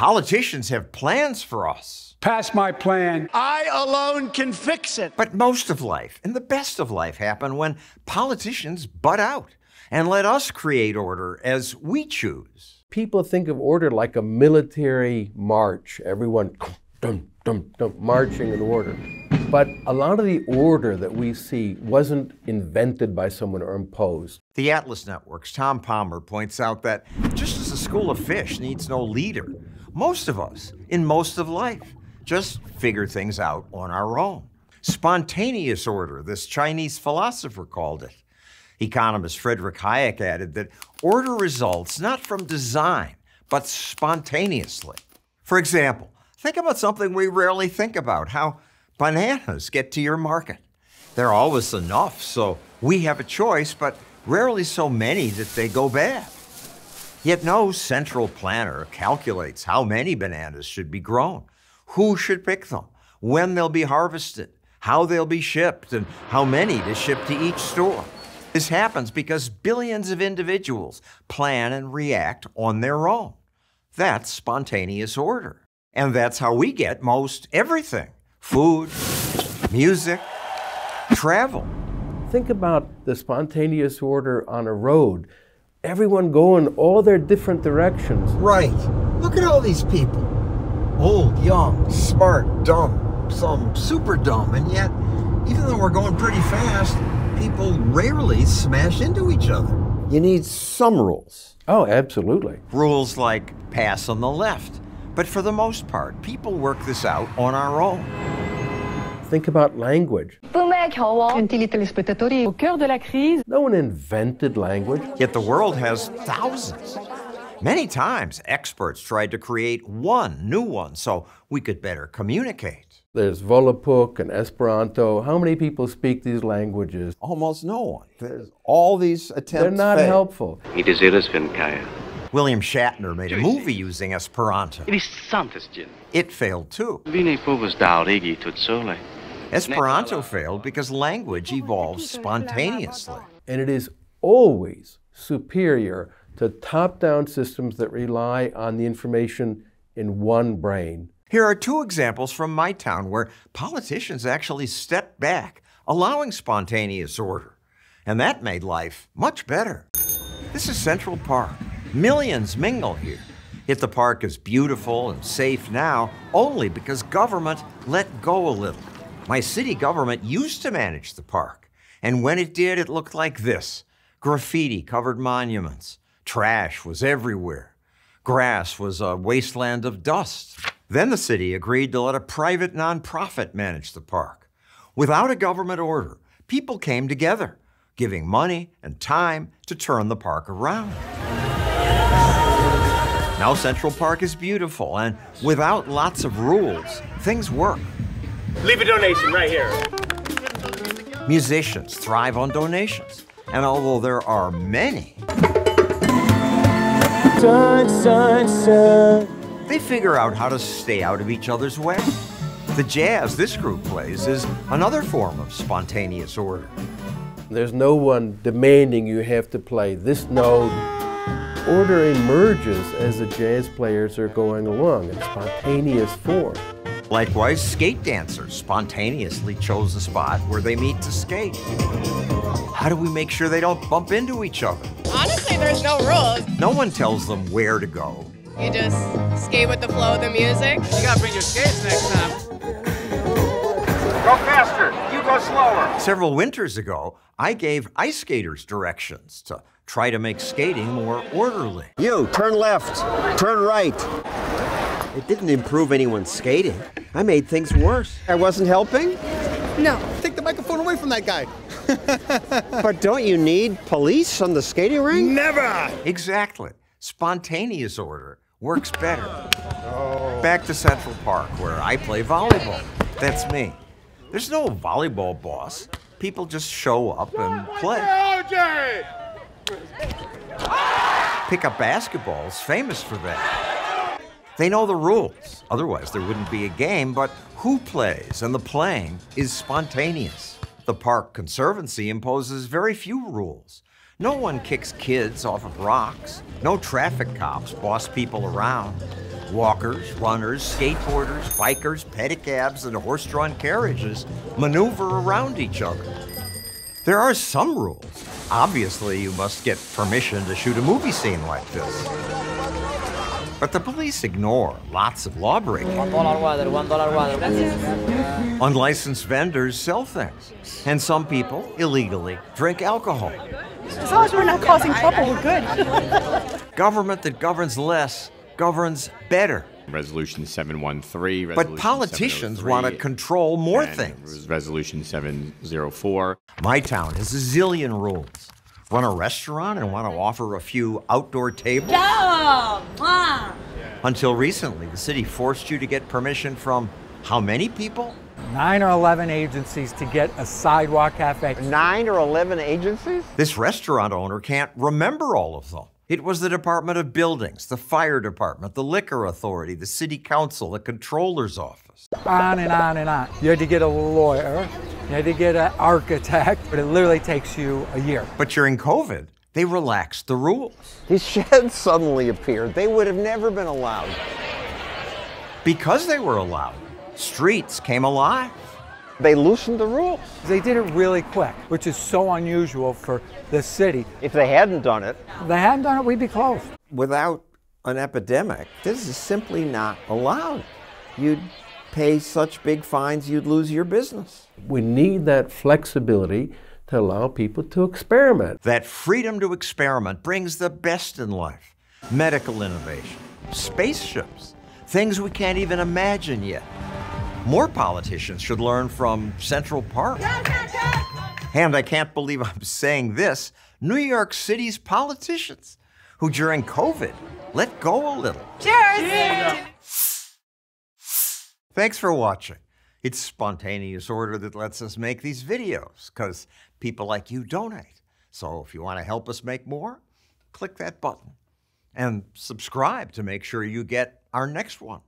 Politicians have plans for us. Pass my plan. I alone can fix it. But most of life and the best of life happen when politicians butt out and let us create order as we choose. People think of order like a military march, everyone dum, dum, dum, marching in order. But a lot of the order that we see wasn't invented by someone or imposed. The Atlas Network's Tom Palmer points out that just as a school of fish needs no leader, most of us, in most of life, just figure things out on our own. Spontaneous order, this Chinese philosopher called it. Economist Frederick Hayek added that order results not from design, but spontaneously. For example, think about something we rarely think about how bananas get to your market. They're always enough, so we have a choice, but rarely so many that they go bad. Yet no central planner calculates how many bananas should be grown, who should pick them, when they'll be harvested, how they'll be shipped, and how many to ship to each store. This happens because billions of individuals plan and react on their own. That's spontaneous order. And that's how we get most everything food, music, travel. Think about the spontaneous order on a road. Everyone going all their different directions. Right. Look at all these people old, young, smart, dumb, some super dumb, and yet, even though we're going pretty fast, people rarely smash into each other. You need some rules. Oh, absolutely. Rules like pass on the left. But for the most part, people work this out on our own. Think about language. Gentili telespettatori, au cœur de la crise, No one invented language. Yet the world has thousands. Many times, experts tried to create one new one so we could better communicate. There's Volapük and Esperanto. How many people speak these languages? Almost no one. There's all these attempts. They're not fail. helpful. Mi deziras kaya. William Shatner made a movie using Esperanto. Ili santas gin. It failed too. Vi ne povas daŭrigi tutsole. Esperanto failed because language evolves spontaneously. And it is always superior to top down systems that rely on the information in one brain. Here are two examples from my town where politicians actually stepped back, allowing spontaneous order. And that made life much better. This is Central Park. Millions mingle here. Yet the park is beautiful and safe now only because government let go a little. My city government used to manage the park. And when it did, it looked like this graffiti covered monuments. Trash was everywhere. Grass was a wasteland of dust. Then the city agreed to let a private nonprofit manage the park. Without a government order, people came together, giving money and time to turn the park around. Now Central Park is beautiful, and without lots of rules, things work. Leave a donation right here. Musicians thrive on donations, and although there are many, they figure out how to stay out of each other's way. The jazz this group plays is another form of spontaneous order. There's no one demanding you have to play this note. Order emerges as the jazz players are going along in spontaneous form. Likewise, skate dancers spontaneously chose the spot where they meet to skate. How do we make sure they don't bump into each other? Honestly, there's no rules. No one tells them where to go. You just skate with the flow of the music. You gotta bring your skates next time. Go faster. You go slower. Several winters ago, I gave ice skaters directions to try to make skating more orderly. You, turn left, turn right. It didn't improve anyone's skating. I made things worse. I wasn't helping? No. Take the microphone away from that guy. But don't you need police on the skating ring? Never. Exactly. Spontaneous order works better. Back to Central Park, where I play volleyball. That's me. There's no volleyball boss. People just show up and play. Pick up basketball is famous for that. They know the rules. Otherwise, there wouldn't be a game, but who plays and the playing is spontaneous. The Park Conservancy imposes very few rules. No one kicks kids off of rocks. No traffic cops boss people around. Walkers, runners, skateboarders, bikers, pedicabs, and horse drawn carriages maneuver around each other. There are some rules. Obviously, you must get permission to shoot a movie scene like this. But the police ignore lots of lawbreaking. Unlicensed vendors sell things, and some people illegally drink alcohol. As long as we're not causing trouble, we're good. Government that governs less governs better. Resolution 713. But politicians oh want to control more and things. Resolution 704. My town has a zillion rules. Run a restaurant and want to mm-hmm. offer a few outdoor tables? Until recently, the city forced you to get permission from how many people? Nine or 11 agencies to get a sidewalk cafe. Nine or 11 agencies? This restaurant owner can't remember all of them. It was the Department of Buildings, the Fire Department, the Liquor Authority, the City Council, the Comptroller's Office. On and on and on. You had to get a lawyer, you had to get an architect, but it literally takes you a year. But during COVID, they relaxed the rules. These sheds suddenly appeared. They would have never been allowed. Because they were allowed, streets came alive. They loosened the rules. They did it really quick, which is so unusual for the city. If they hadn't done it, If they hadn't done it, we'd be closed. Without an epidemic, this is simply not allowed. You'd pay such big fines, you'd lose your business. We need that flexibility to allow people to experiment. That freedom to experiment brings the best in life medical innovation, spaceships, things we can't even imagine yet. More politicians should learn from Central Park. And I can't believe I'm saying this New York City's politicians, who during COVID let go a little. Thanks for watching. It's spontaneous order that lets us make these videos because people like you donate. So if you want to help us make more, click that button and subscribe to make sure you get our next one.